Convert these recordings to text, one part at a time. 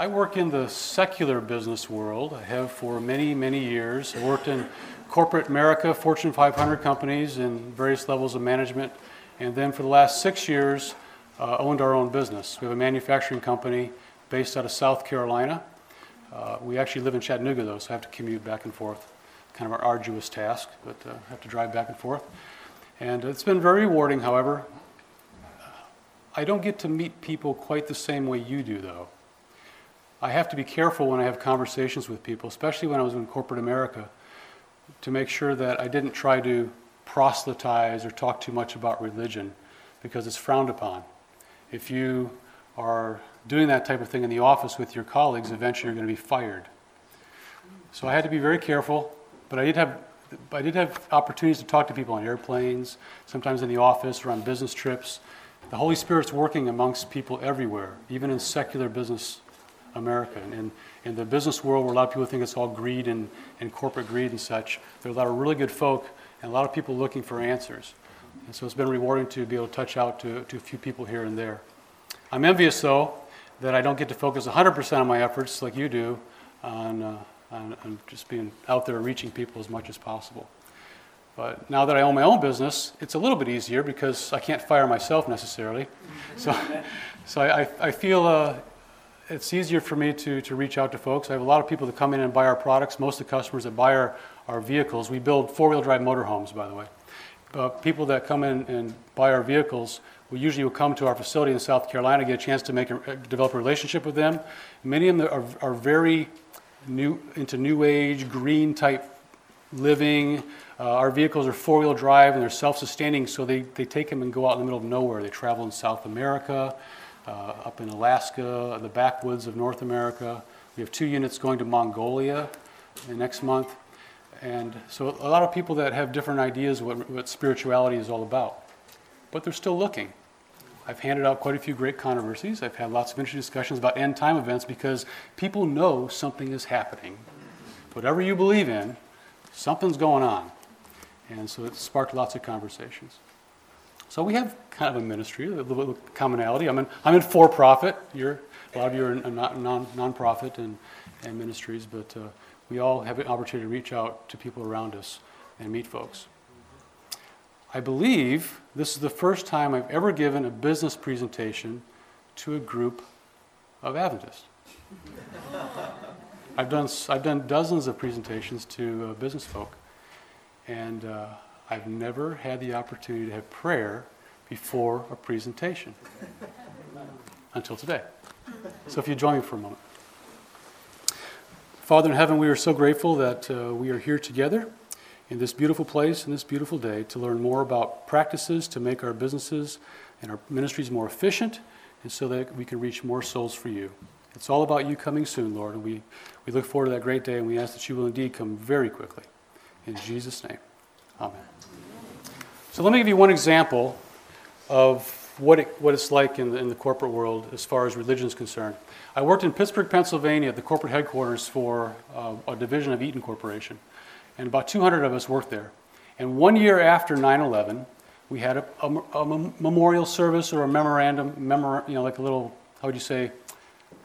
I work in the secular business world. I have for many, many years. I worked in corporate America, Fortune 500 companies in various levels of management. And then for the last six years, uh, owned our own business. We have a manufacturing company based out of South Carolina. Uh, we actually live in Chattanooga, though, so I have to commute back and forth. Kind of an arduous task, but uh, I have to drive back and forth. And it's been very rewarding, however. I don't get to meet people quite the same way you do, though. I have to be careful when I have conversations with people, especially when I was in corporate America, to make sure that I didn't try to proselytize or talk too much about religion because it's frowned upon. If you are doing that type of thing in the office with your colleagues, eventually you're going to be fired. So I had to be very careful, but I did have I did have opportunities to talk to people on airplanes, sometimes in the office or on business trips. The Holy Spirit's working amongst people everywhere, even in secular business America. And in the business world, where a lot of people think it's all greed and, and corporate greed and such, there are a lot of really good folk and a lot of people looking for answers. And so it's been rewarding to be able to touch out to, to a few people here and there. I'm envious, though, that I don't get to focus 100% of my efforts like you do on, uh, on, on just being out there reaching people as much as possible. But now that I own my own business, it's a little bit easier because I can't fire myself necessarily. So, so I, I feel uh, it's easier for me to, to reach out to folks. I have a lot of people that come in and buy our products. Most of the customers that buy our, our vehicles, we build four wheel drive motorhomes, by the way. Uh, people that come in and buy our vehicles, we usually will come to our facility in South Carolina, get a chance to make a, develop a relationship with them. Many of them are, are very new into new age, green type living. Uh, our vehicles are four wheel drive and they're self sustaining, so they, they take them and go out in the middle of nowhere. They travel in South America uh, Uh, up in Alaska, the backwoods of North America. We have two units going to Mongolia next month. And so a lot of people that have different ideas what, what spirituality is all about. But they're still looking. I've handed out quite a few great controversies. I've had lots of interesting discussions about end time events because people know something is happening. Whatever you believe in, something's going on. And so it sparked lots of conversations. So we have kind of a ministry, a little commonality. I'm in, I'm in for profit. You're, a lot of you are in non, non-profit and, and ministries, but uh, we all have an opportunity to reach out to people around us and meet folks. I believe this is the first time I've ever given a business presentation to a group of Adventists. I've done, I've done dozens of presentations to uh, business folk, and uh, I've never had the opportunity to have prayer before a presentation until today. So if you join me for a moment. Father in heaven, we are so grateful that uh, we are here together in this beautiful place in this beautiful day to learn more about practices to make our businesses and our ministries more efficient and so that we can reach more souls for you. It's all about you coming soon, Lord, and we, we look forward to that great day and we ask that you will indeed come very quickly. In Jesus' name, amen. So let me give you one example of what, it, what it's like in the, in the corporate world as far as religion is concerned. I worked in Pittsburgh, Pennsylvania, at the corporate headquarters for uh, a division of Eaton Corporation, and about 200 of us worked there. And one year after 9 11, we had a, a, a, memorial service or a memorandum, memor, you know, like a little, how would you say?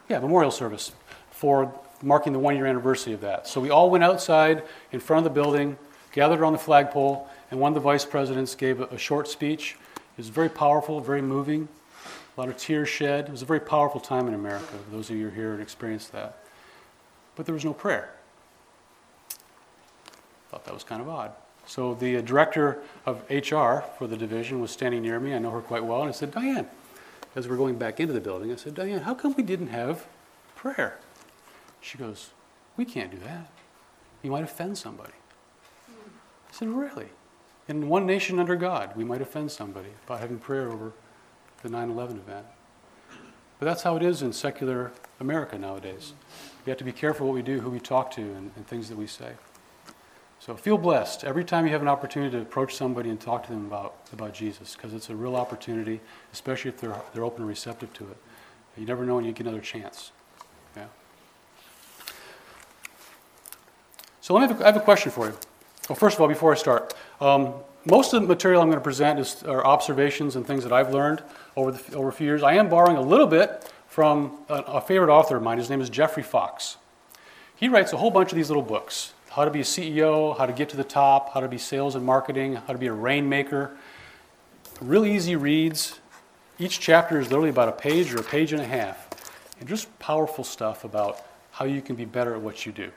Yeah, memorial service for marking the one year anniversary of that. So we all went outside in front of the building, gathered around the flagpole, and one of the vice presidents gave a, a short speech. It was very powerful, very moving, a lot of tears shed. It was a very powerful time in America. Those of you here and experienced that. But there was no prayer. Thought that was kind of odd. So the uh, director of HR for the division was standing near me. I know her quite well. And I said, Diane, as we're going back into the building, I said, Diane, how come we didn't have prayer? She goes, We can't do that. You might offend somebody. I said, Really? in one nation under God, we might offend somebody by having prayer over the 9 11 event. But that's how it is in secular America nowadays. We have to be careful what we do, who we talk to, and, and things that we say. So feel blessed every time you have an opportunity to approach somebody and talk to them about, about Jesus, because it's a real opportunity, especially if they're, they're open and receptive to it. You never know when you get another chance. Yeah. So let me have a, I have a question for you. Well, first of all, before I start, um, most of the material I'm going to present is, are observations and things that I've learned over, the, over a few years. I am borrowing a little bit from a, a favorite author of mine. His name is Jeffrey Fox. He writes a whole bunch of these little books how to be a CEO, how to get to the top, how to be sales and marketing, how to be a rainmaker. Really easy reads. Each chapter is literally about a page or a page and a half. And just powerful stuff about how you can be better at what you do.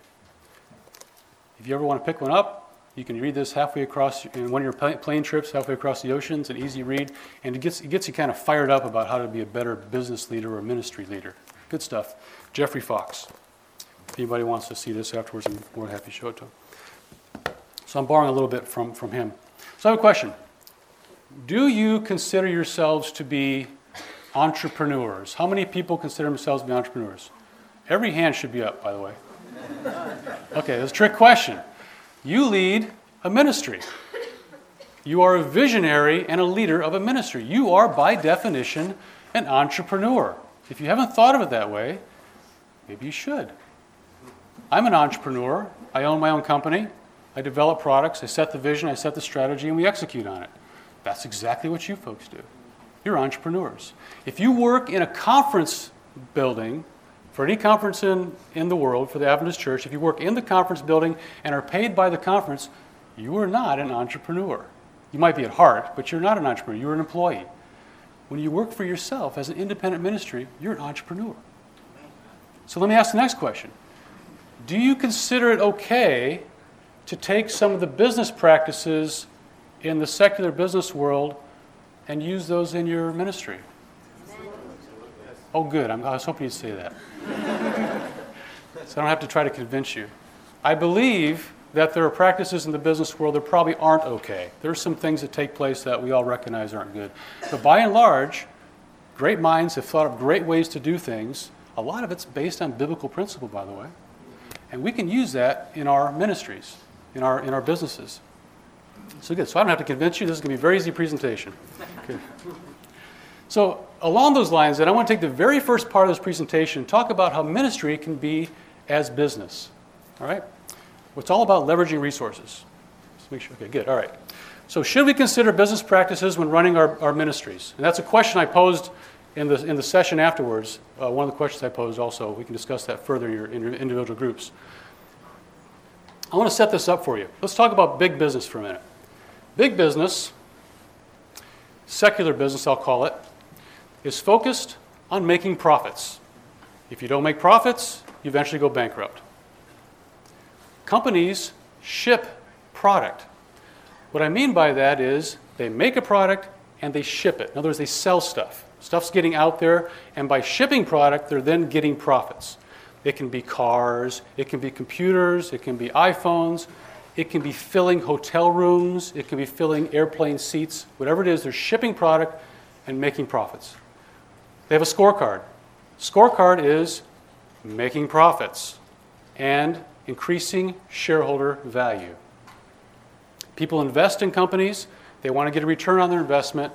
If you ever want to pick one up, you can read this halfway across in one of your plane trips, halfway across the ocean. It's an easy read, and it gets, it gets you kind of fired up about how to be a better business leader or ministry leader. Good stuff. Jeffrey Fox. If anybody wants to see this afterwards, I'm more than happy to show it to them. So I'm borrowing a little bit from, from him. So I have a question. Do you consider yourselves to be entrepreneurs? How many people consider themselves to be entrepreneurs? Every hand should be up, by the way. Okay, that's a trick question. You lead a ministry. You are a visionary and a leader of a ministry. You are, by definition, an entrepreneur. If you haven't thought of it that way, maybe you should. I'm an entrepreneur. I own my own company. I develop products. I set the vision. I set the strategy, and we execute on it. That's exactly what you folks do. You're entrepreneurs. If you work in a conference building, for any conference in, in the world, for the Adventist Church, if you work in the conference building and are paid by the conference, you are not an entrepreneur. You might be at heart, but you're not an entrepreneur. You're an employee. When you work for yourself as an independent ministry, you're an entrepreneur. So let me ask the next question do you consider it okay to take some of the business practices in the secular business world and use those in your ministry? Oh, good. I'm, i was hoping you'd say that. so I don't have to try to convince you. I believe that there are practices in the business world that probably aren't okay. There are some things that take place that we all recognize aren't good. But by and large, great minds have thought of great ways to do things. A lot of it's based on biblical principle, by the way. And we can use that in our ministries, in our, in our businesses. So good. So I don't have to convince you. This is going to be a very easy presentation. Okay. So along those lines, then I want to take the very first part of this presentation and talk about how ministry can be as business. All right? It's all about leveraging resources. Let's make sure. Okay, good. All right. So should we consider business practices when running our, our ministries? And that's a question I posed in the, in the session afterwards, uh, one of the questions I posed also, we can discuss that further in your, in your individual groups. I want to set this up for you. Let's talk about big business for a minute. Big business, secular business, I'll call it, is focused on making profits. If you don't make profits, you eventually go bankrupt. Companies ship product. What I mean by that is they make a product and they ship it. In other words, they sell stuff. Stuff's getting out there, and by shipping product, they're then getting profits. It can be cars, it can be computers, it can be iPhones, it can be filling hotel rooms, it can be filling airplane seats, whatever it is, they're shipping product and making profits. They have a scorecard. Scorecard is making profits and increasing shareholder value. People invest in companies, they want to get a return on their investment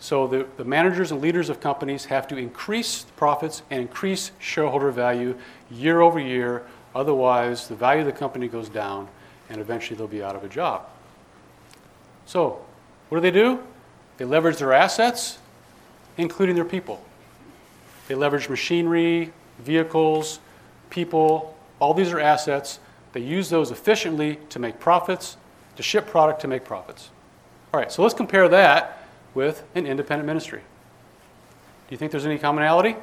so the, the managers and leaders of companies have to increase profits and increase shareholder value year over year. Otherwise, the value of the company goes down and eventually they'll be out of a job. So, what do they do? They leverage their assets, including their people. They leverage machinery, vehicles, people. All these are assets. They use those efficiently to make profits, to ship product to make profits. All right, so let's compare that with an independent ministry. Do you think there's any commonality?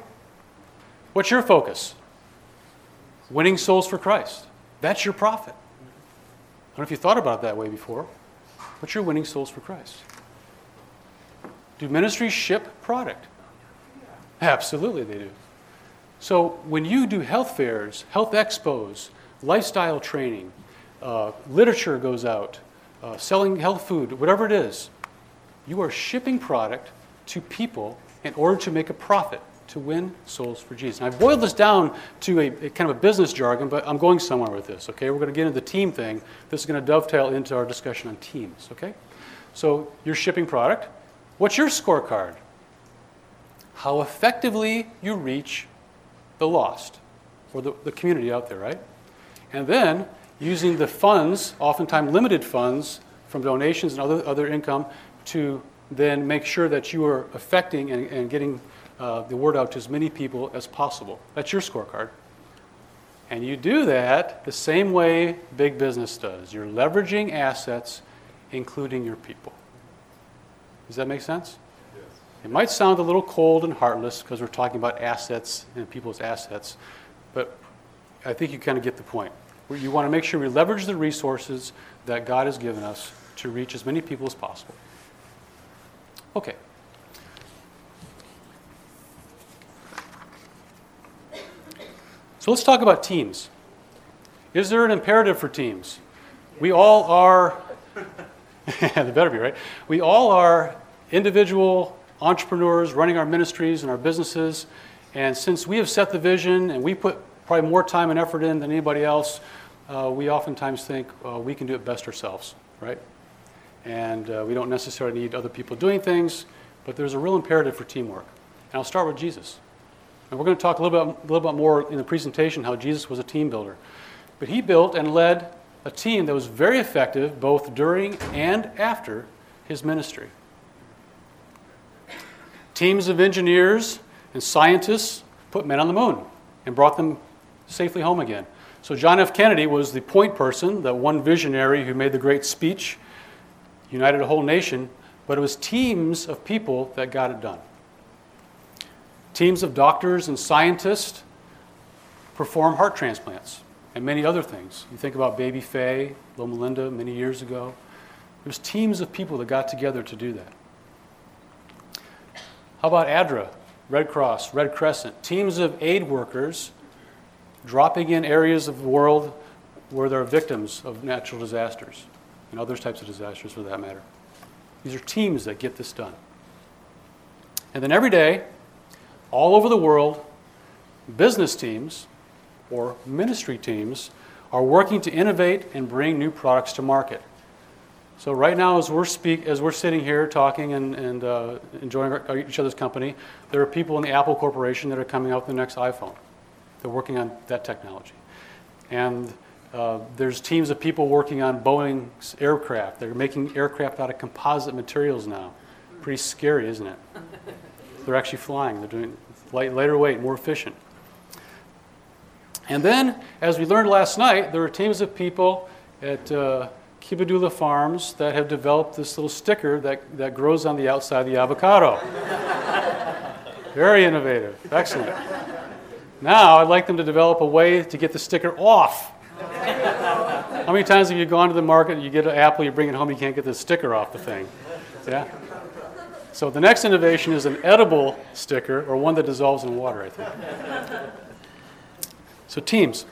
What's your focus? Winning souls for Christ. That's your profit. I don't know if you thought about it that way before. What's your winning souls for Christ? Do ministries ship product? Absolutely, they do. So when you do health fairs, health expos, lifestyle training, uh, literature goes out, uh, selling health food, whatever it is, you are shipping product to people in order to make a profit, to win souls for Jesus. And I've boiled this down to a, a, kind of a business jargon, but I'm going somewhere with this, okay? We're going to get into the team thing. This is going to dovetail into our discussion on teams, okay? So you're shipping product. What's your scorecard? How effectively you reach the lost or the, the community out there, right? And then using the funds, oftentimes limited funds from donations and other, other income, to then make sure that you are affecting and, and getting uh, the word out to as many people as possible. That's your scorecard. And you do that the same way big business does. You're leveraging assets, including your people. Does that make sense? Yes. It might sound a little cold and heartless because we're talking about assets and people's assets, but I think you kind of get the point. You want to make sure we leverage the resources that God has given us to reach as many people as possible. Okay. So let's talk about teams. Is there an imperative for teams? We all are, they better be, right? We all are individual entrepreneurs running our ministries and our businesses. And since we have set the vision and we put probably more time and effort in than anybody else, uh, we oftentimes think uh, we can do it best ourselves, right? And uh, we don't necessarily need other people doing things, but there's a real imperative for teamwork. And I'll start with Jesus. And we're going to talk a little bit, a little bit more in the presentation how Jesus was a team builder. But he built and led a team that was very effective both during and after his ministry. Teams of engineers and scientists put men on the moon and brought them safely home again. So, John F. Kennedy was the point person, the one visionary who made the great speech, united a whole nation, but it was teams of people that got it done. Teams of doctors and scientists perform heart transplants and many other things. You think about Baby Fae, Loma Linda, many years ago. There's teams of people that got together to do that. How about ADRA, Red Cross, Red Crescent? Teams of aid workers dropping in areas of the world where there are victims of natural disasters and other types of disasters for that matter. These are teams that get this done. And then every day, all over the world, business teams or ministry teams are working to innovate and bring new products to market. So right now, as we're speak, as we're sitting here talking and, and uh, enjoying our, each other's company, there are people in the Apple Corporation that are coming out with the next iPhone. They're working on that technology, and uh, there's teams of people working on Boeing's aircraft. They're making aircraft out of composite materials now. Pretty scary, isn't it? They're actually flying. They're doing light, lighter weight, more efficient. And then, as we learned last night, there are teams of people at uh, Kibidula Farms that have developed this little sticker that, that grows on the outside of the avocado. Very innovative. Excellent. Now, I'd like them to develop a way to get the sticker off. How many times have you gone to the market, and you get an apple, you bring it home, you can't get the sticker off the thing? Yeah? So the next innovation is an edible sticker or one that dissolves in water, I think. So, teams.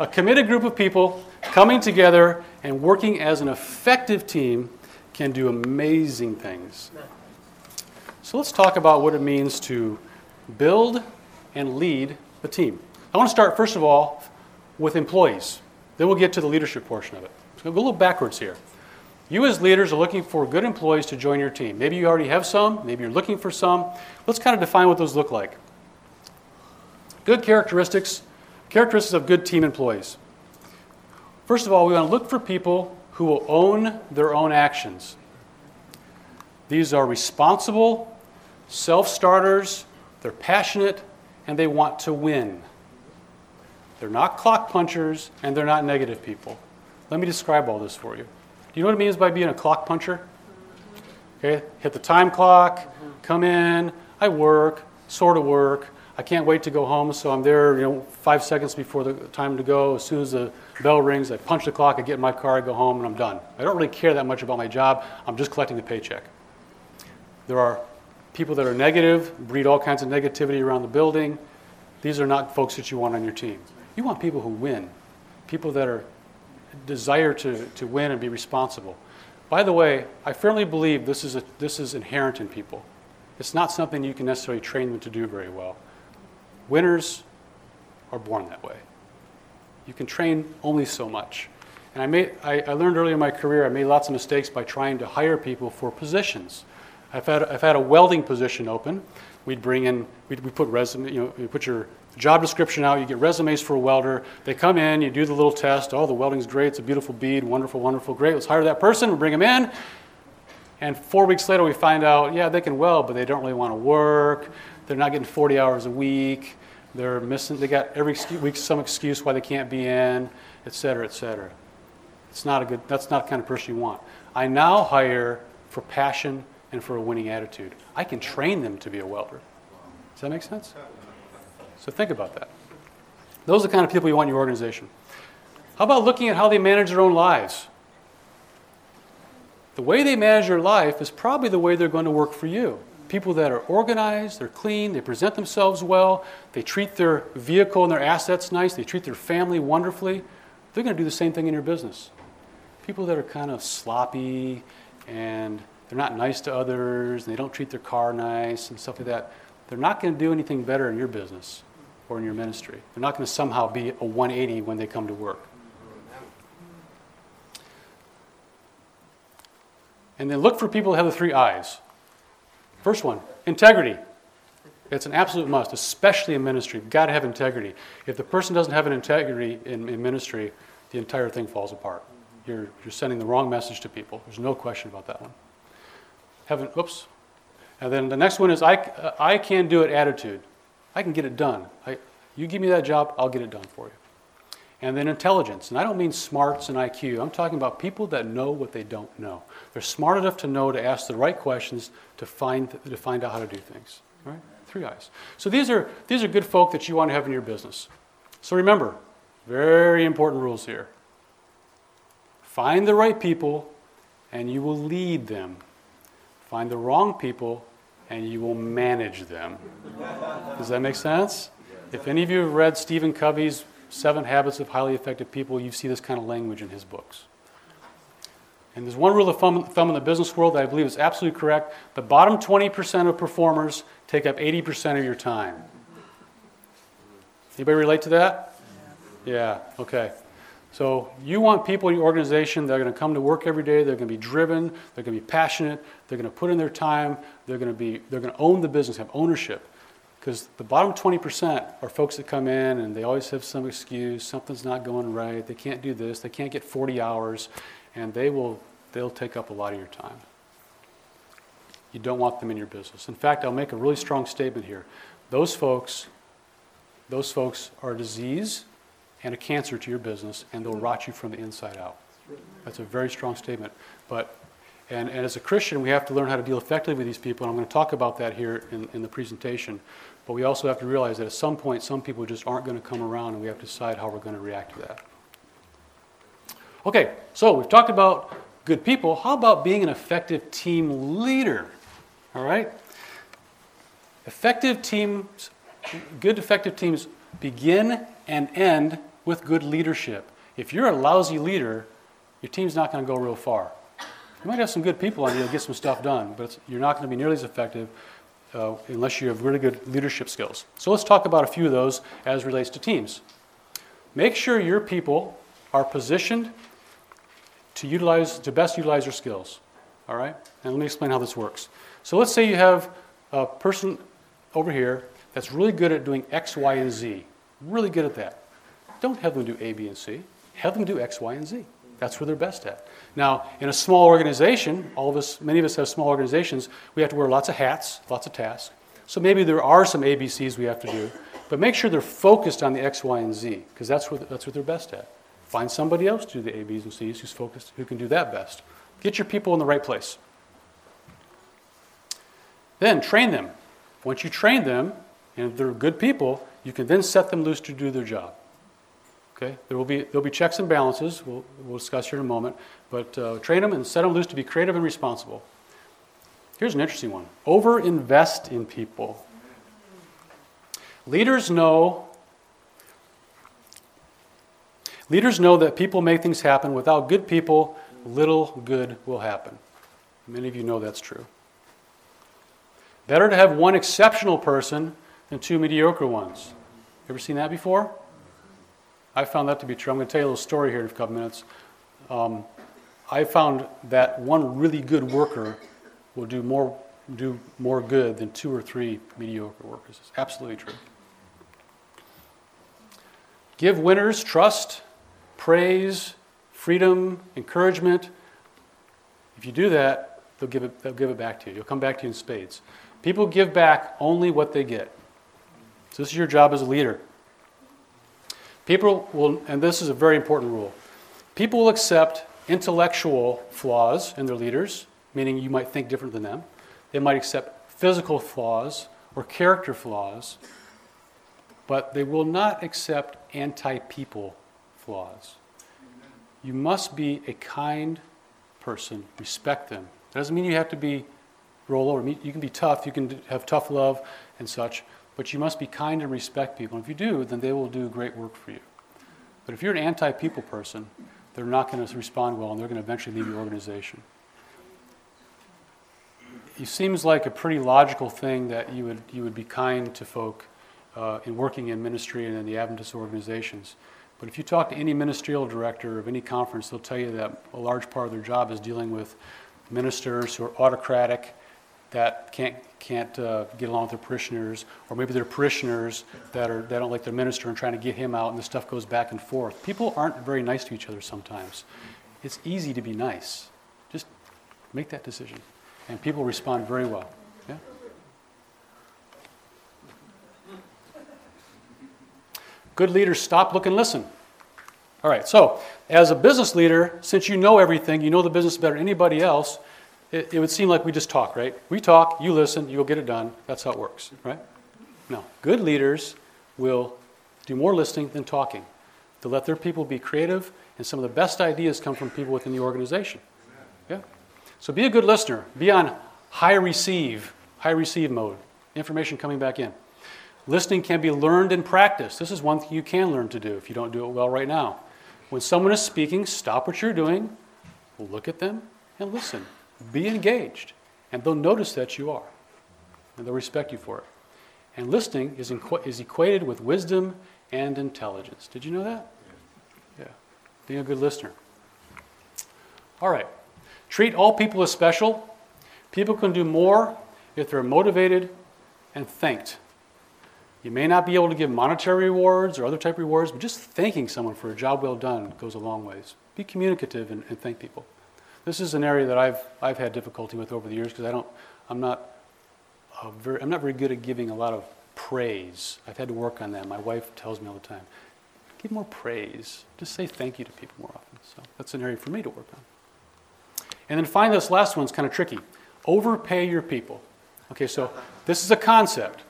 A committed group of people coming together and working as an effective team can do amazing things. So, let's talk about what it means to build and lead a team. I want to start, first of all, with employees. Then we'll get to the leadership portion of it. So, go a little backwards here. You, as leaders, are looking for good employees to join your team. Maybe you already have some, maybe you're looking for some. Let's kind of define what those look like. Good characteristics, characteristics of good team employees. First of all, we want to look for people who will own their own actions. These are responsible, self starters, they're passionate, and they want to win. They're not clock punchers, and they're not negative people. Let me describe all this for you. Do you know what it means by being a clock puncher? Okay, hit the time clock, come in, I work, sort of work. I can't wait to go home, so I'm there, you know, five seconds before the time to go. As soon as the bell rings, I punch the clock, I get in my car, I go home, and I'm done. I don't really care that much about my job. I'm just collecting the paycheck. There are people that are negative, breed all kinds of negativity around the building. These are not folks that you want on your team. You want people who win, people that are desire to, to win and be responsible. By the way, I firmly believe this is, a, this is inherent in people. It's not something you can necessarily train them to do very well. Winners are born that way. You can train only so much. And I, made, I, I learned early in my career, I made lots of mistakes by trying to hire people for positions. I've had, I've had a welding position open. We'd bring in, we'd, we put resume, you know, you put your job description out, you get resumes for a welder. They come in, you do the little test. Oh, the welding's great, it's a beautiful bead, wonderful, wonderful, great. Let's hire that person, we'll bring them in. And four weeks later, we find out, yeah, they can weld, but they don't really want to work. They're not getting 40 hours a week. They're missing, they got every week some excuse why they can't be in, et cetera, et cetera. It's not a good, that's not the kind of person you want. I now hire for passion and for a winning attitude. I can train them to be a welder. Does that make sense? So think about that. Those are the kind of people you want in your organization. How about looking at how they manage their own lives? The way they manage their life is probably the way they're going to work for you. People that are organized, they're clean, they present themselves well, they treat their vehicle and their assets nice, they treat their family wonderfully, they're going to do the same thing in your business. People that are kind of sloppy and they're not nice to others, and they don't treat their car nice and stuff like that, they're not going to do anything better in your business or in your ministry. They're not going to somehow be a 180 when they come to work. And then look for people that have the three eyes. First one, integrity. It's an absolute must, especially in ministry. You've got to have integrity. If the person doesn't have an integrity in, in ministry, the entire thing falls apart. You're, you're sending the wrong message to people. There's no question about that one. Having, oops. And then the next one is I, uh, I can do it attitude. I can get it done. I, you give me that job, I'll get it done for you. And then intelligence. And I don't mean smarts and IQ. I'm talking about people that know what they don't know. They're smart enough to know to ask the right questions to find, to find out how to do things. Right? Three eyes. So these are, these are good folk that you want to have in your business. So remember, very important rules here. Find the right people and you will lead them. Find the wrong people and you will manage them. Does that make sense? If any of you have read Stephen Covey's Seven Habits of Highly Effective People, you see this kind of language in his books. And there's one rule of thumb, in the business world that I believe is absolutely correct. The bottom 20% of performers take up 80% of your time. Anybody relate to that? Yeah, okay. So you want people in your organization that are going to come to work every day, they're going to be driven, they're going to be passionate, they're going to put in their time, they're going to be they're going to own the business, have ownership. Because the bottom 20% are folks that come in and they always have some excuse, something's not going right, they can't do this, they can't get 40 hours, and they will they'll take up a lot of your time. You don't want them in your business. In fact, I'll make a really strong statement here. Those folks those folks are a disease and a cancer to your business, and they'll mm-hmm. rot you from the inside out. That's a very strong statement. But and, and as a Christian, we have to learn how to deal effectively with these people, and I'm going to talk about that here in, in the presentation. But we also have to realize that at some point, some people just aren't going to come around, and we have to decide how we're going to react to that. Okay, so we've talked about good people. How about being an effective team leader? All right? Effective teams, good effective teams begin and end with good leadership. If you're a lousy leader, your team's not going to go real far. You might have some good people on you to get some stuff done, but you're not going to be nearly as effective uh, unless you have really good leadership skills. So let's talk about a few of those as relates to teams. Make sure your people are positioned to utilize to best utilize your skills. All right? And let me explain how this works. So let's say you have a person over here that's really good at doing X, Y, and Z. Really good at that. Don't have them do A, B, and C. Have them do X, Y, and Z. That's where they're best at. Now, in a small organization, all of us, many of us have small organizations, we have to wear lots of hats, lots of tasks. So maybe there are some ABCs we have to do, but make sure they're focused on the X, Y, and Z, because that's, what that's what they're best at. Find somebody else to do the A, B's, and C's who's focused, who can do that best. Get your people in the right place. Then train them. Once you train them, and they're good people, you can then set them loose to do their job. Okay? There will be, there'll be checks and balances, we'll, we'll discuss here in a moment, but uh, train them and set them loose to be creative and responsible. Here's an interesting one over invest in people. Leaders know. Leaders know that people make things happen. Without good people, little good will happen. Many of you know that's true. Better to have one exceptional person than two mediocre ones. Ever seen that before? I found that to be true. I'm going to tell you a little story here in a couple minutes. Um, I found that one really good worker will do more, do more good than two or three mediocre workers. It's absolutely true. Give winners trust, praise, freedom, encouragement. If you do that, they'll give it, they'll give it back to you. You'll come back to you in spades. People give back only what they get. So this is your job as a leader. People will, and this is a very important rule, people will accept intellectual flaws in their leaders, meaning you might think different than them. They might accept physical flaws or character flaws, but they will not accept anti people flaws. You must be a kind person, respect them. That doesn't mean you have to be roll over. You can be tough, you can have tough love and such, but you must be kind and respect people. And if you do, then they will do great work for you. But if you're an anti people person, they're not going to respond well and they're going to eventually leave your organization. It seems like a pretty logical thing that you would, you would be kind to folk uh, in working in ministry and in the Adventist organizations. But if you talk to any ministerial director of any conference, they'll tell you that a large part of their job is dealing with ministers who are autocratic, that can't, can't uh, get along with their parishioners, or maybe they're parishioners that, are, that don't like their minister and trying to get him out, and the stuff goes back and forth. People aren't very nice to each other sometimes. It's easy to be nice. Just make that decision. And people respond very well. Yeah? Good leaders stop, look, and listen. All right, so as a business leader, since you know everything, you know the business better than anybody else, it, it, would seem like we just talk, right? We talk, you listen, you'll get it done. That's how it works, right? No. Good leaders will do more listening than talking to let their people be creative, and some of the best ideas come from people within the organization. Yeah? So be a good listener. Be on high receive, high receive mode. Information coming back in. Listening can be learned and practiced. This is one thing you can learn to do if you don't do it well right now. When someone is speaking, stop what you're doing, look at them, and listen. Be engaged, and they'll notice that you are, and they'll respect you for it. And listening is, inqu- is equated with wisdom and intelligence. Did you know that? Yeah. Being a good listener. All right. Treat all people as special. People can do more if they're motivated and thanked. You may not be able to give monetary rewards or other type rewards, but just thanking someone for a job well done goes a long ways. Be communicative and, and thank people. This is an area that I've, I've had difficulty with over the years because I don't, I'm not, uh, very, I'm not very good at giving a lot of praise. I've had to work on that. My wife tells me all the time, give more praise. Just say thank you to people more often. So that's an area for me to work on. And then finally, this last one's kind of tricky. Overpay your people. Okay, so this is a concept.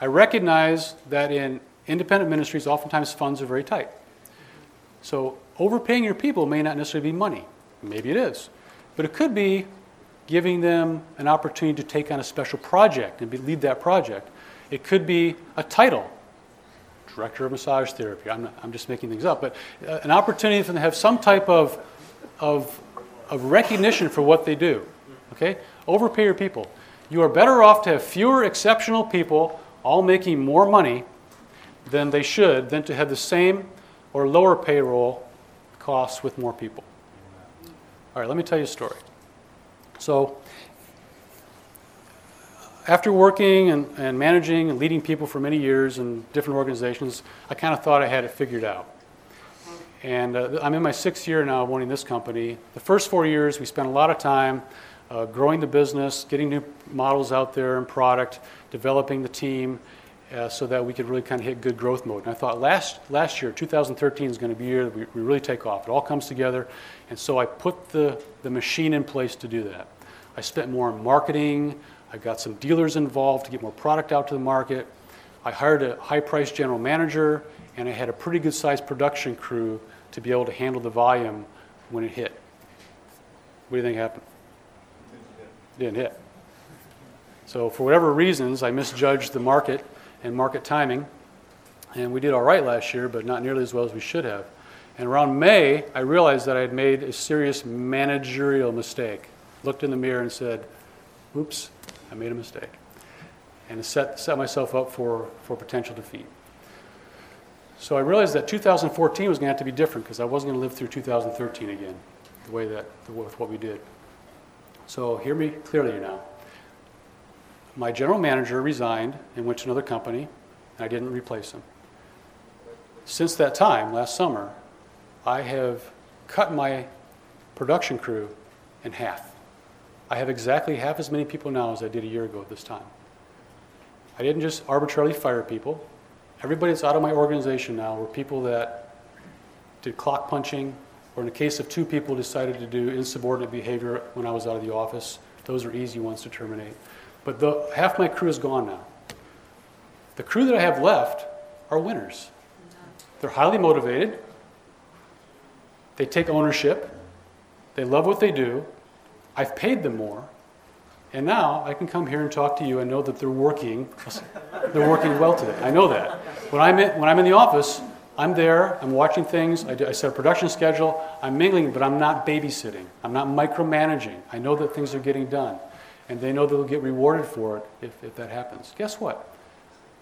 I recognize that in independent ministries, oftentimes funds are very tight. So overpaying your people may not necessarily be money. Maybe it is. But it could be giving them an opportunity to take on a special project and be, lead that project. It could be a title, director of massage therapy. I'm, not, I'm just making things up, but uh, an opportunity for them to have some type of, of, of recognition for what they do. Okay? Overpay your people. You are better off to have fewer exceptional people all making more money than they should than to have the same or lower payroll costs with more people. All right, let me tell you a story. So, after working and, and managing and leading people for many years in different organizations, I kind of thought I had it figured out. And uh, I'm in my sixth year now of owning this company. The first four years, we spent a lot of time uh, growing the business, getting new models out there and product, developing the team, uh, so that we could really kind of hit good growth mode. And I thought last, last year, 2013, is going to be a year that we, we really take off. It all comes together. And so I put the, the machine in place to do that. I spent more on marketing. I got some dealers involved to get more product out to the market. I hired a high priced general manager, and I had a pretty good sized production crew to be able to handle the volume when it hit. What do you think happened? Didn't hit. So, for whatever reasons, I misjudged the market and market timing. And we did all right last year, but not nearly as well as we should have. And around May, I realized that I had made a serious managerial mistake. Looked in the mirror and said, oops, I made a mistake. And set, set myself up for, for potential defeat. So I realized that 2014 was going to have to be different because I wasn't going to live through 2013 again, the way that, with what we did. So hear me clearly now my general manager resigned and went to another company, and I didn't replace him. Since that time, last summer, I have cut my production crew in half. I have exactly half as many people now as I did a year ago at this time. I didn't just arbitrarily fire people. Everybody that's out of my organization now were people that did clock punching, or in the case of two people decided to do insubordinate behavior when I was out of the office. Those are easy ones to terminate. But the, half my crew is gone now. The crew that I have left are winners. They're highly motivated. They take ownership. They love what they do. I've paid them more. And now I can come here and talk to you and know that they're working. They're working well today. I know that. When I'm in, when I'm in the office, I'm there, I'm watching things, I, do, I set a production schedule, I'm mingling, but I'm not babysitting. I'm not micromanaging. I know that things are getting done. And they know they'll get rewarded for it if, if that happens. Guess what?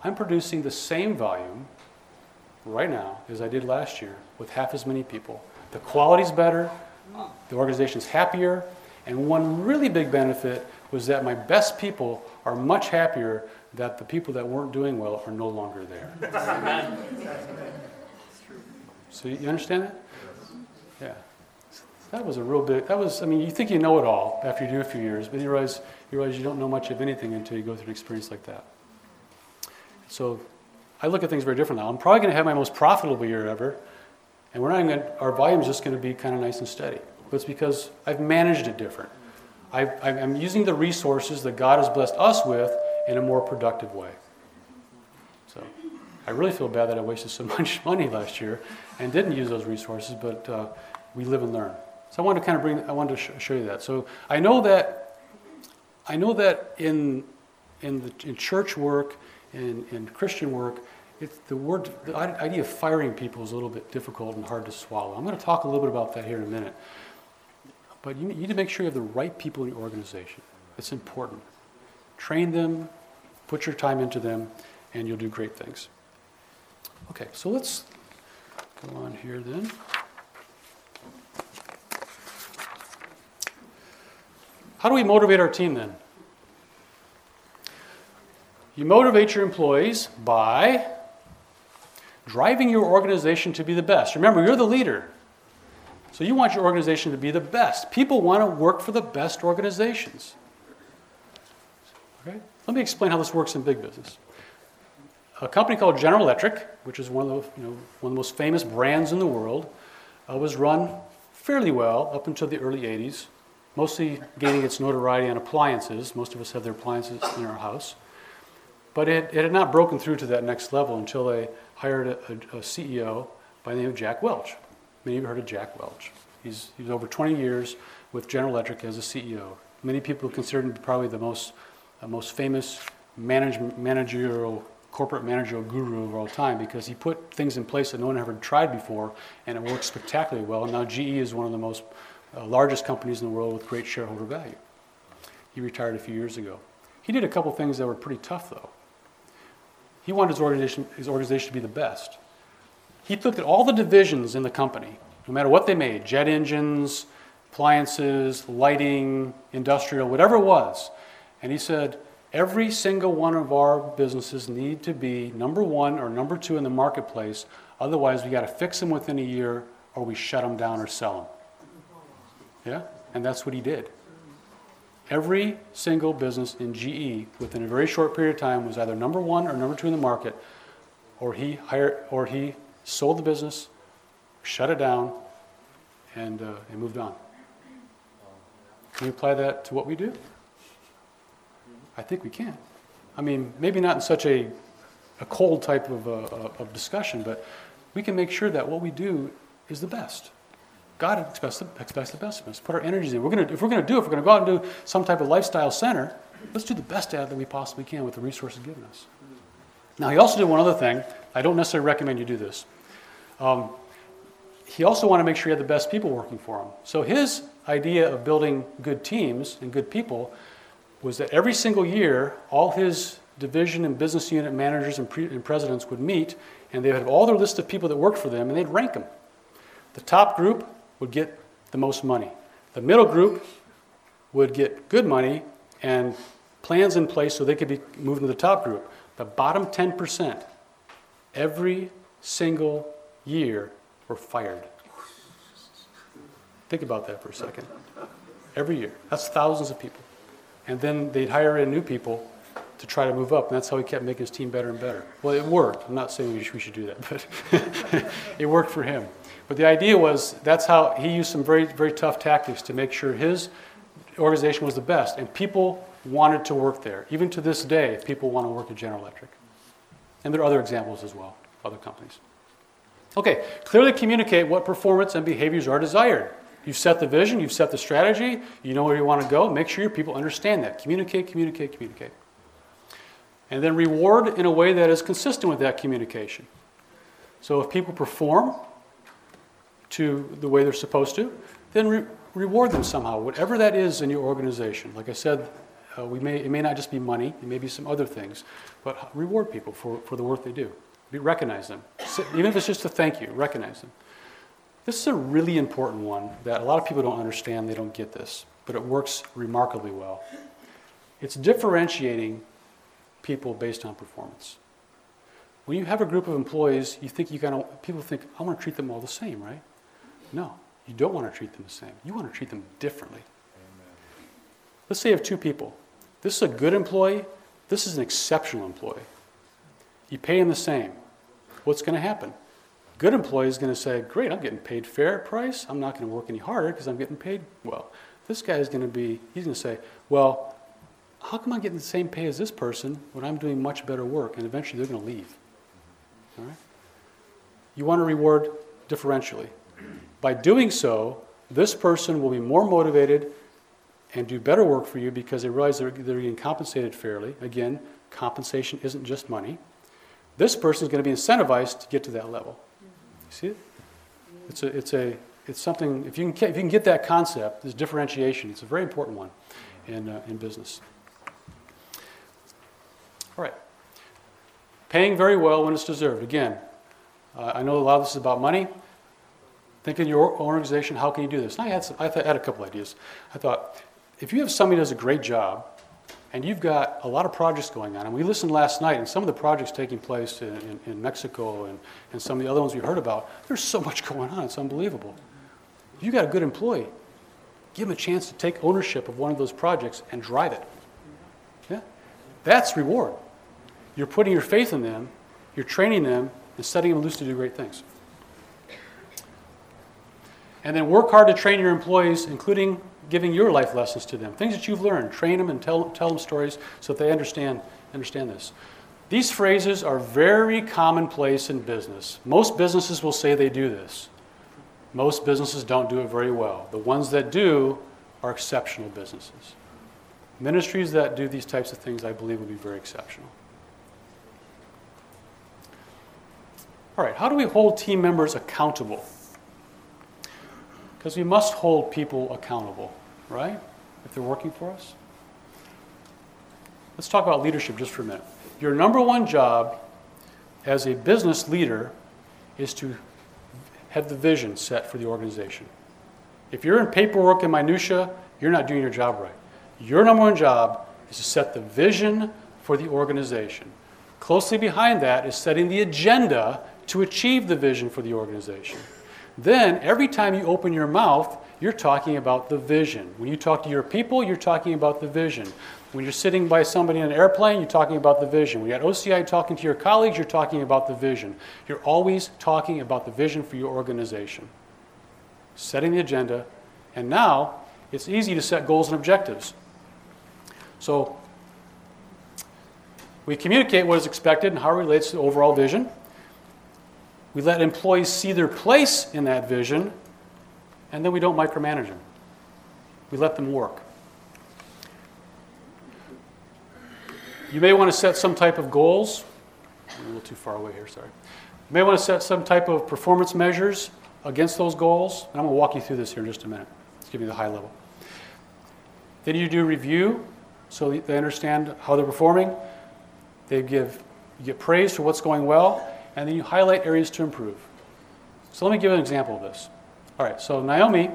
I'm producing the same volume right now as I did last year with half as many people. The quality's better, the organization's happier, and one really big benefit was that my best people are much happier that the people that weren't doing well are no longer there. so you understand that? Yeah. That was a real big, that was, I mean, you think you know it all after you do a few years, but you realize, you realize you don't know much of anything until you go through an experience like that. So I look at things very different now. I'm probably going to have my most profitable year ever, and we're not going to, our volume is just going to be kind of nice and steady. But it's because I've managed it different. I, I'm using the resources that God has blessed us with in a more productive way. So I really feel bad that I wasted so much money last year and didn't use those resources, but uh, we live and learn. So I wanted to kind of bring, I wanted to sh- show you that. So I know that, I know that in, in, the, in church work, in, in Christian work, it's the word, the idea of firing people is a little bit difficult and hard to swallow. I'm going to talk a little bit about that here in a minute. But you need to make sure you have the right people in your organization. It's important. Train them, put your time into them, and you'll do great things. Okay, so let's go on here then. How do we motivate our team then? You motivate your employees by driving your organization to be the best. Remember, you're the leader. So you want your organization to be the best. People want to work for the best organizations. Okay? Let me explain how this works in big business. A company called General Electric, which is one of the, you know, one of the most famous brands in the world, uh, was run fairly well up until the early 80s, mostly gaining its notoriety on appliances. Most of us have their appliances in our house. But it, it had not broken through to that next level until they hired a, a, a CEO by the name of Jack Welch. Many of you heard of Jack Welch. He's, he's over 20 years with General Electric as a CEO. Many people consider him probably the most, uh, most famous management, managerial, corporate managerial guru of all time because he put things in place that no one ever tried before and it worked spectacularly well. And now GE is one of the most uh, largest companies in the world with great shareholder value. He retired a few years ago. He did a couple things that were pretty tough though. He wanted his organization, his organization to be the best. He looked at all the divisions in the company, no matter what they made jet engines, appliances, lighting, industrial, whatever it was. And he said, every single one of our businesses need to be number one or number two in the marketplace. Otherwise, we got to fix them within a year or we shut them down or sell them. Yeah? And that's what he did. Every single business in GE within a very short period of time was either number one or number two in the market, or he hired, or he sold the business, shut it down, and, uh, and moved on. Can we apply that to what we do? I think we can. I mean, maybe not in such a, a cold type of, uh, uh of discussion, but we can make sure that what we do is the best. God expects the, expects the best of us. Put our energies in. We're gonna, if we're going to do it, if we're going to go out and do some type of lifestyle center, let's do the best it that we possibly can with the resources given us. Now, he also did one other thing. I don't necessarily recommend you do this. Um, he also wanted to make sure he had the best people working for him. So his idea of building good teams and good people was that every single year, all his division and business unit managers and, pre- and presidents would meet, and they would have all their list of people that worked for them, and they'd rank them. The top group would get the most money. The middle group would get good money and plans in place so they could be moved to the top group. The bottom 10%, every single year were fired. Think about that for a second. every year. That's thousands of people. And then they'd hire in new people to try to move up, and that's how he kept making his team better and better. Well, it worked. I'm not saying we should, do that, but it worked for him. But the idea was that's how he used some very, very tough tactics to make sure his organization was the best, and people wanted to work there. Even to this day, people want to work at General Electric. And there are other examples as well, other companies. Okay, clearly communicate what performance and behaviors are desired. You've set the vision, you've set the strategy, you know where you want to go. Make sure your people understand that. Communicate, communicate, communicate. And then reward in a way that is consistent with that communication. So if people perform to the way they're supposed to, then re- reward them somehow, whatever that is in your organization. Like I said, uh, we may, it may not just be money, it may be some other things, but reward people for, for the work they do. Be, recognize them. Even if it's just a thank you, recognize them. This is a really important one that a lot of people don't understand, they don't get this, but it works remarkably well. It's differentiating people based on performance. When you have a group of employees, you think you kind of people think, I want to treat them all the same, right? No, you don't want to treat them the same. You want to treat them differently. Amen. Let's say you have two people. This is a good employee, this is an exceptional employee. You pay him the same. What's going to happen? Good employee is going to say, Great, I'm getting paid fair price. I'm not going to work any harder because I'm getting paid well. This guy is going to be, he's going to say, Well, how come I'm getting the same pay as this person when I'm doing much better work? And eventually they're going to leave. All right? You want to reward differentially. By doing so, this person will be more motivated and do better work for you because they realize they're, they're getting compensated fairly. Again, compensation isn't just money. This person is going to be incentivized to get to that level. You see it? It's, a, it's, a, it's something, if you, can, if you can get that concept, this differentiation, it's a very important one in, uh, in business. All right. Paying very well when it's deserved. Again, uh, I know a lot of this is about money. Think in your organization, how can you do this? And I had, some, I had a couple ideas. I thought, if you have somebody who does a great job, and you've got a lot of projects going on, and we listened last night, and some of the projects taking place in, in, in Mexico and, and some of the other ones we heard about, there's so much going on, it's unbelievable. If you've got a good employee, give them a chance to take ownership of one of those projects and drive it. Yeah? That's reward. You're putting your faith in them, you're training them, and setting them loose to do great things. And then work hard to train your employees, including giving your life lessons to them, things that you've learned. Train them and tell, tell them stories so that they understand, understand this. These phrases are very commonplace in business. Most businesses will say they do this. Most businesses don't do it very well. The ones that do are exceptional businesses. Ministries that do these types of things, I believe, will be very exceptional. All right, how do we hold team members accountable? Because we must hold people accountable, right? If they're working for us. Let's talk about leadership just for a minute. Your number one job as a business leader is to have the vision set for the organization. If you're in paperwork and minutia, you're not doing your job right. Your number one job is to set the vision for the organization. Closely behind that is setting the agenda to achieve the vision for the organization. Then, every time you open your mouth, you're talking about the vision. When you talk to your people, you're talking about the vision. When you're sitting by somebody in an airplane, you're talking about the vision. When you're at OCI talking to your colleagues, you're talking about the vision. You're always talking about the vision for your organization. Setting the agenda. And now, it's easy to set goals and objectives. So, we communicate what is expected and how it relates to the overall vision. We let employees see their place in that vision, and then we don't micromanage them. We let them work. You may want to set some type of goals. I'm a little too far away here, sorry. You may want to set some type of performance measures against those goals. And I'm going to walk you through this here in just a minute. Let's give you the high level. Then you do review so they understand how they're performing. They give, you get praise for what's going well, and then you highlight areas to improve. So let me give an example of this. All right, so Naomi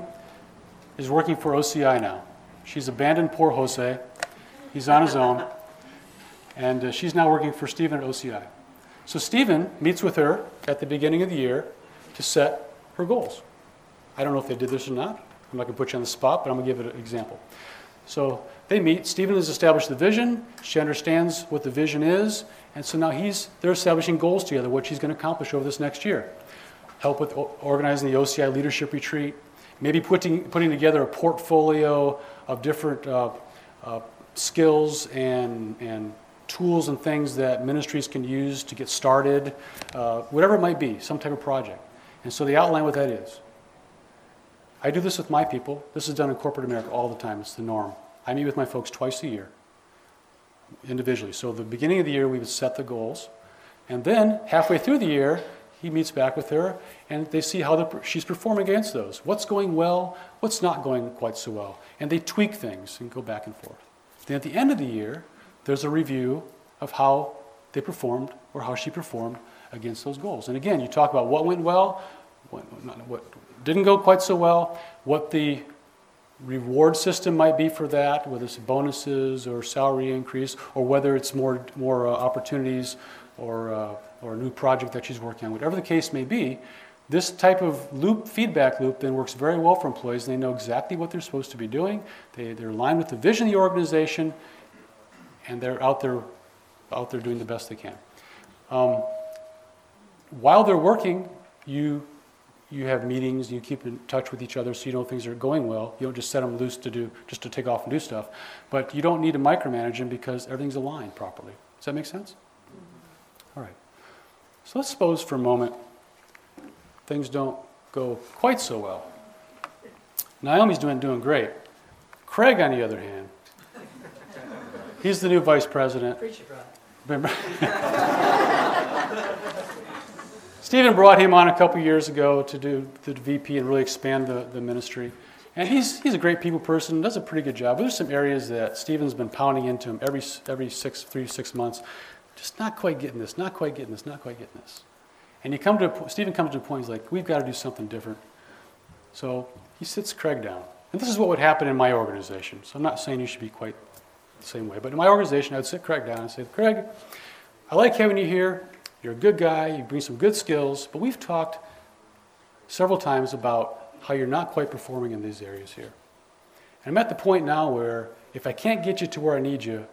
is working for OCI now. She's abandoned poor Jose. He's on his own. And uh, she's now working for Stephen at OCI. So Stephen meets with her at the beginning of the year to set her goals. I don't know if they did this or not. I'm not going to put you on the spot, but I'm going to give it an example. So they meet. Stephen has established the vision. She understands what the vision is, and so now he's they're establishing goals together, what she's going to accomplish over this next year. Help with organizing the OCI leadership retreat, maybe putting putting together a portfolio of different uh, uh, skills and and tools and things that ministries can use to get started, uh, whatever it might be, some type of project. And so they outline what that is. I do this with my people. This is done in corporate America all the time. It's the norm. I meet with my folks twice a year, individually. So the beginning of the year, we would set the goals. And then halfway through the year, he meets back with her, and they see how she's performing against those. What's going well? What's not going quite so well? And they tweak things and go back and forth. Then at the end of the year, there's a review of how they performed or how she performed against those goals. And again, you talk about what went well, what, what didn't go quite so well, what the reward system might be for that, whether it's bonuses or salary increase, or whether it's more, more uh, opportunities or, uh, or a new project that she's working on. Whatever the case may be, this type of loop, feedback loop, then works very well for employees. They know exactly what they're supposed to be doing. They, they're aligned with the vision of the organization, and they're out there, out there doing the best they can. Um, while they're working, you you have meetings, you keep in touch with each other so you know things are going well. You don't just set them loose to do, just to take off and do stuff. But you don't need to micromanage them because everything's aligned properly. Does that make sense? Mm-hmm. All right. So let's suppose for a moment things don't go quite so well. Naomi's doing, doing great. Craig, on the other hand, he's the new vice president. Stephen brought him on a couple years ago to do the VP and really expand the, the ministry. And he's, he's a great people person, does a pretty good job. But there's some areas that Stephen's been pounding into him every, every six, three, six months. Just not quite getting this, not quite getting this, not quite getting this. And you come to a, Stephen comes to a point, he's like, we've got to do something different. So he sits Craig down. And this is what would happen in my organization. So I'm not saying you should be quite the same way. But in my organization, I'd sit Craig down and say, Craig, I like having you here. You're a good guy, you bring some good skills, but we've talked several times about how you're not quite performing in these areas here. And I'm at the point now where if I can't get you to where I need you,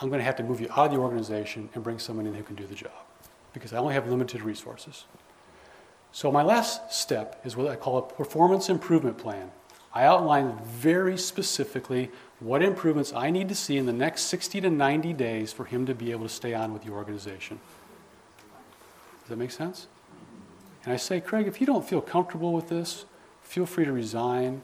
I'm going to have to move you out of the organization and bring someone in who can do the job because I only have limited resources. So, my last step is what I call a performance improvement plan. I outline very specifically what improvements I need to see in the next 60 to 90 days for him to be able to stay on with the organization. Does that make sense? And I say, Craig, if you don't feel comfortable with this, feel free to resign.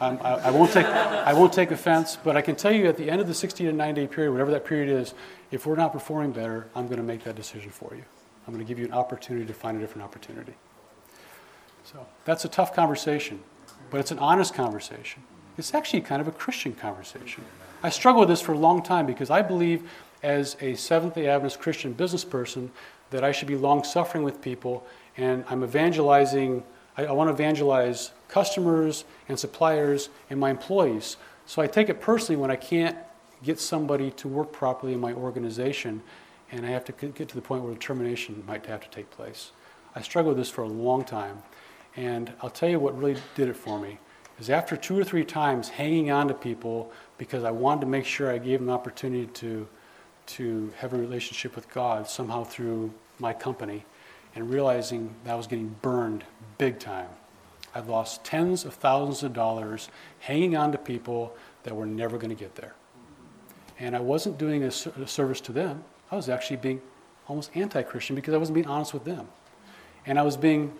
Um, I, I, won't take, I won't take offense, but I can tell you at the end of the 60 to 90 day period, whatever that period is, if we're not performing better, I'm going to make that decision for you. I'm going to give you an opportunity to find a different opportunity. So that's a tough conversation, but it's an honest conversation. It's actually kind of a Christian conversation. I struggle with this for a long time because I believe, as a Seventh day Adventist Christian business person, that I should be long suffering with people, and I'm evangelizing, I, I want to evangelize customers and suppliers and my employees. So I take it personally when I can't get somebody to work properly in my organization, and I have to get to the point where termination might have to take place. I struggled with this for a long time, and I'll tell you what really did it for me is after two or three times hanging on to people because I wanted to make sure I gave them the opportunity to, to have a relationship with God somehow through my company and realizing that I was getting burned big time. I lost tens of thousands of dollars hanging on to people that were never going to get there. And I wasn't doing a, service to them. I was actually being almost anti Christian because I wasn't being honest with them. And I was being,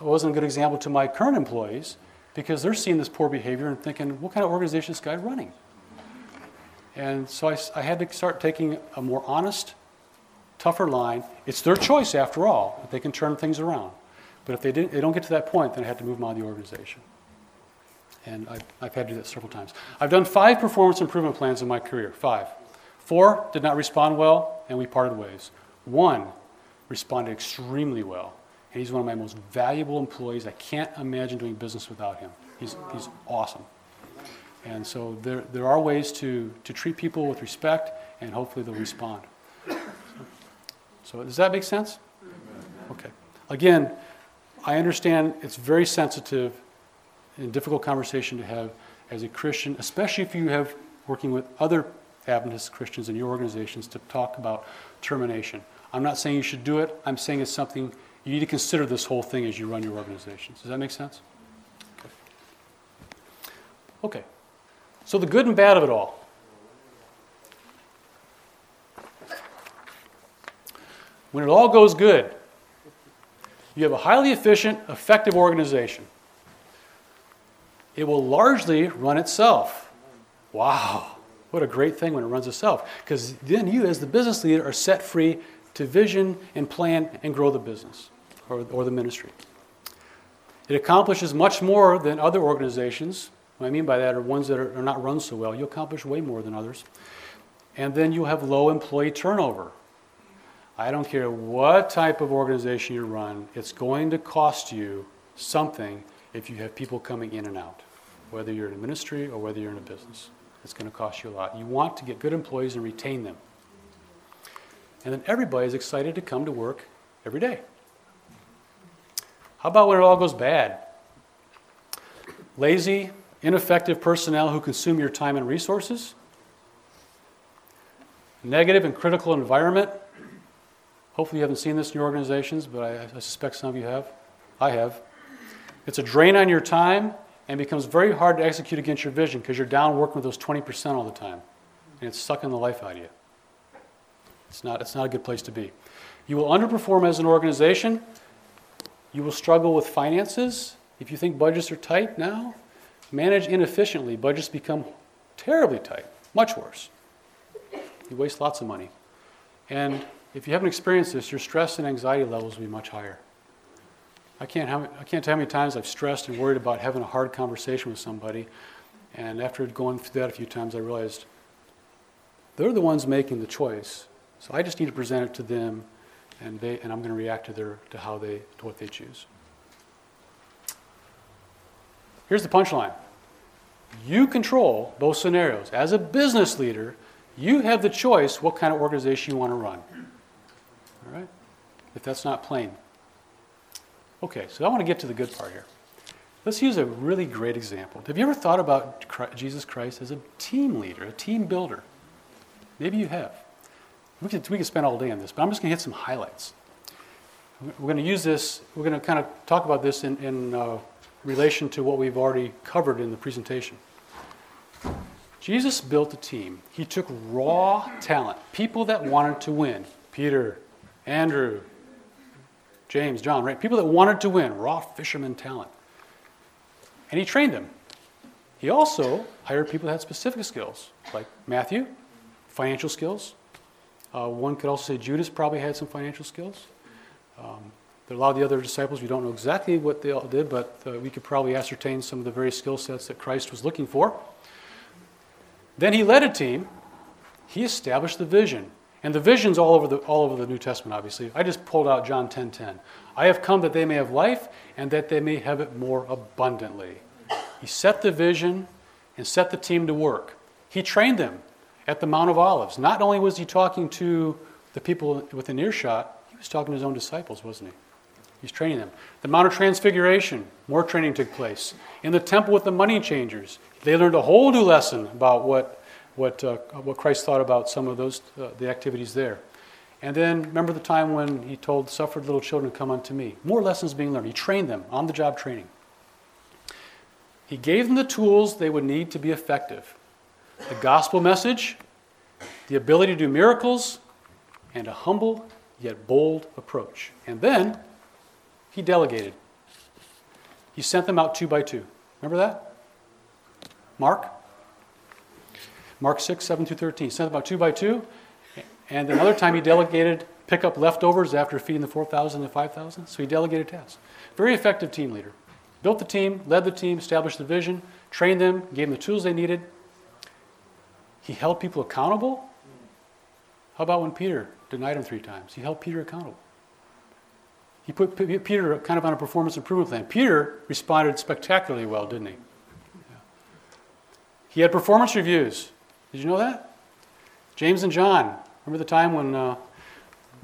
I wasn't a good example to my current employees because they're seeing this poor behavior and thinking, what kind of organization is this guy running? And so I, I had to start taking a more honest tougher line. It's their choice, after all. They can turn things around. But if they, didn't, they don't get to that point, then I had to move them out of the organization. And I've, I've had to do that several times. I've done five performance improvement plans in my career. Five. Four did not respond well, and we parted ways. One responded extremely well, and he's one of my most valuable employees. I can't imagine doing business without him. He's, he's awesome. And so there, there are ways to, to treat people with respect, and hopefully they'll respond. So does that make sense? Okay. Again, I understand it's very sensitive and difficult conversation to have as a Christian, especially if you have working with other Adventist Christians in your organizations to talk about termination. I'm not saying you should do it. I'm saying it's something you need to consider this whole thing as you run your organizations. Does that make sense? Okay. okay. So the good and bad of it all. When it all goes good, you have a highly efficient, effective organization. It will largely run itself. Wow, what a great thing when it runs itself. Because then you, as the business leader, are set free to vision and plan and grow the business or, or the ministry. It accomplishes much more than other organizations. What I mean by that are ones that are, are not run so well. You accomplish way more than others. And then you have low employee turnover. I don't care what type of organization you run, it's going to cost you something if you have people coming in and out, whether you're in a ministry or whether you're in a business. It's going to cost you a lot. You want to get good employees and retain them. And then everybody is excited to come to work every day. How about when it all goes bad? Lazy, ineffective personnel who consume your time and resources? Negative and critical environment Hopefully, you haven't seen this in your organizations, but I, I suspect some of you have. I have. It's a drain on your time and becomes very hard to execute against your vision because you're down working with those 20% all the time. And it's sucking the life out of you. It's not, it's not a good place to be. You will underperform as an organization. You will struggle with finances. If you think budgets are tight now, manage inefficiently. Budgets become terribly tight, much worse. You waste lots of money. And if you haven't experienced this, your stress and anxiety levels will be much higher. I can't, have, I can't tell how many times I've stressed and worried about having a hard conversation with somebody. And after going through that a few times, I realized they're the ones making the choice. So I just need to present it to them, and, they, and I'm going to react to, their, to, how they, to what they choose. Here's the punchline you control both scenarios. As a business leader, you have the choice what kind of organization you want to run. All right? If that's not plain. Okay, so I want to get to the good part here. Let's use a really great example. Have you ever thought about Christ, Jesus Christ as a team leader, a team builder? Maybe you have. We could, we could spend all day on this, but I'm just going to hit some highlights. We're going to use this, we're going to kind of talk about this in, in uh, relation to what we've already covered in the presentation. Jesus built a team. He took raw talent, people that wanted to win. Peter, Andrew, James, John, right? People that wanted to win, raw fisherman talent. And he trained them. He also hired people that had specific skills, like Matthew, financial skills. Uh, one could also say Judas probably had some financial skills. Um, there are a lot of the other disciples, we don't know exactly what they all did, but uh, we could probably ascertain some of the various skill sets that Christ was looking for. Then he led a team. He established the vision. And the vision's all over the, all over the New Testament, obviously. I just pulled out John 10:10. 10, 10. I have come that they may have life and that they may have it more abundantly. He set the vision and set the team to work. He trained them at the Mount of Olives. Not only was he talking to the people within earshot, he was talking to his own disciples, wasn't he? He's training them. The Mount of Transfiguration, more training took place. In the temple with the money changers, they learned a whole new lesson about what what, uh, what Christ thought about some of those, uh, the activities there. And then remember the time when he told suffered little children to come unto me. More lessons being learned. He trained them on the job training. He gave them the tools they would need to be effective the gospel message, the ability to do miracles, and a humble yet bold approach. And then he delegated. He sent them out two by two. Remember that? Mark? Mark 6, 7 through 13. Sent about two by two. And another time he delegated pick up leftovers after feeding the 4,000 and 5,000. So he delegated tasks. Very effective team leader. Built the team, led the team, established the vision, trained them, gave them the tools they needed. He held people accountable. How about when Peter denied him three times? He held Peter accountable. He put Peter kind of on a performance improvement plan. Peter responded spectacularly well, didn't he? He had performance reviews. Did you know that? James and John. Remember the time when uh,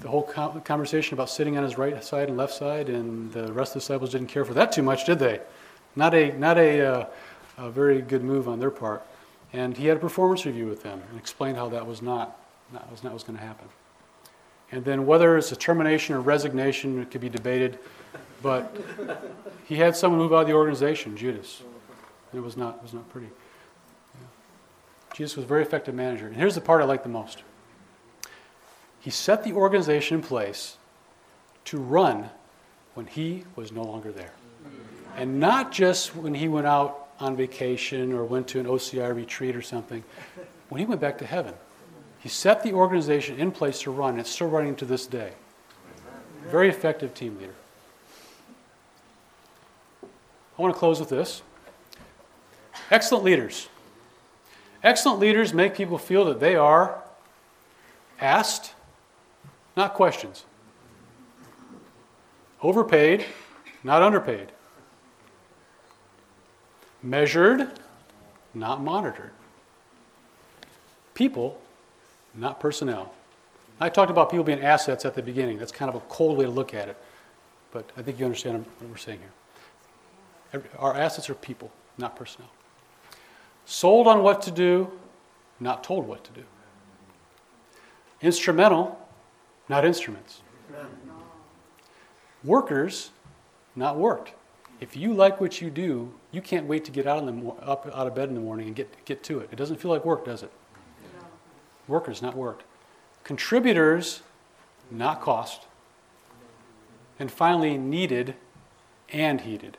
the whole conversation about sitting on his right side and left side, and the rest of the disciples didn't care for that too much, did they? Not a, not a, uh, a very good move on their part. And he had a performance review with them and explained how that was not, that was not was going to happen. And then whether it's a termination or resignation, it could be debated. But he had someone move out of the organization, Judas. And it was not, it was not pretty. Jesus was a very effective manager. And here's the part I like the most. He set the organization in place to run when he was no longer there. And not just when he went out on vacation or went to an OCI retreat or something, when he went back to heaven. He set the organization in place to run. And it's still running to this day. Very effective team leader. I want to close with this. Excellent leaders. Excellent leaders make people feel that they are asked, not questions. Overpaid, not underpaid. Measured, not monitored. People, not personnel. I talked about people being assets at the beginning. That's kind of a cold way to look at it. But I think you understand what we're saying here. Our assets are people, not personnel. Sold on what to do, not told what to do. Instrumental, not instruments. Workers, not worked. If you like what you do, you can't wait to get out, the, up, out of bed in the morning and get, get to it. It doesn't feel like work, does it? No. Workers, not worked. Contributors, not cost. And finally, needed and heeded.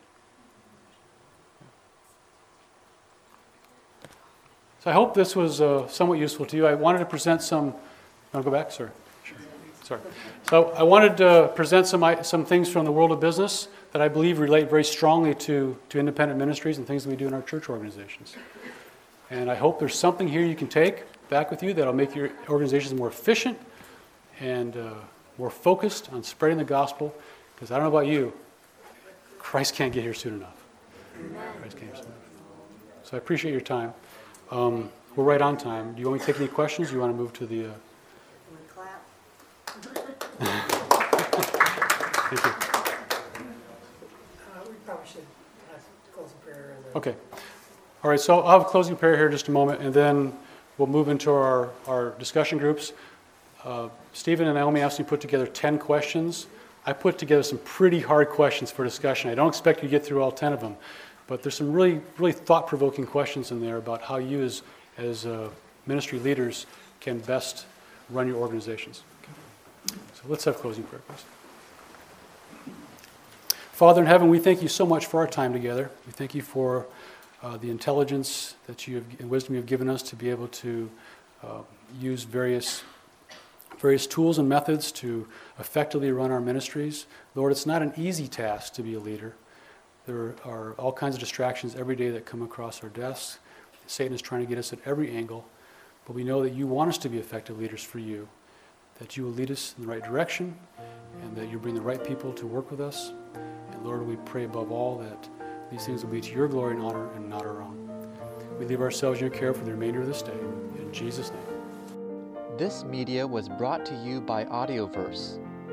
So I hope this was uh, somewhat useful to you. I wanted to present some. You want to go back, sir? Sure. Sorry. So I wanted to present some, some things from the world of business that I believe relate very strongly to, to independent ministries and things that we do in our church organizations. And I hope there's something here you can take back with you that'll make your organizations more efficient and uh, more focused on spreading the gospel. Because I don't know about you, Christ can't get here soon enough. Christ can't soon enough. So I appreciate your time. Um, we're right on time. Do you want me to take any questions? Do you want to move to the. Uh... Thank you. Okay. All right, so I'll have a closing prayer here in just a moment, and then we'll move into our, our discussion groups. Uh, Stephen and Naomi asked me to put together 10 questions. I put together some pretty hard questions for discussion. I don't expect you to get through all 10 of them, but there's some really, really thought provoking questions in there about how you, as, as uh, ministry leaders, can best run your organizations. Okay. So let's have closing prayer, please. Father in heaven, we thank you so much for our time together. We thank you for uh, the intelligence that you have, and wisdom you have given us to be able to uh, use various, various tools and methods to effectively run our ministries. Lord, it's not an easy task to be a leader. There are all kinds of distractions every day that come across our desks. Satan is trying to get us at every angle, but we know that you want us to be effective leaders for you, that you will lead us in the right direction, and that you bring the right people to work with us. And Lord, we pray above all that these things will be to your glory and honor and not our own. We leave ourselves in your care for the remainder of this day. In Jesus' name. This media was brought to you by Audioverse,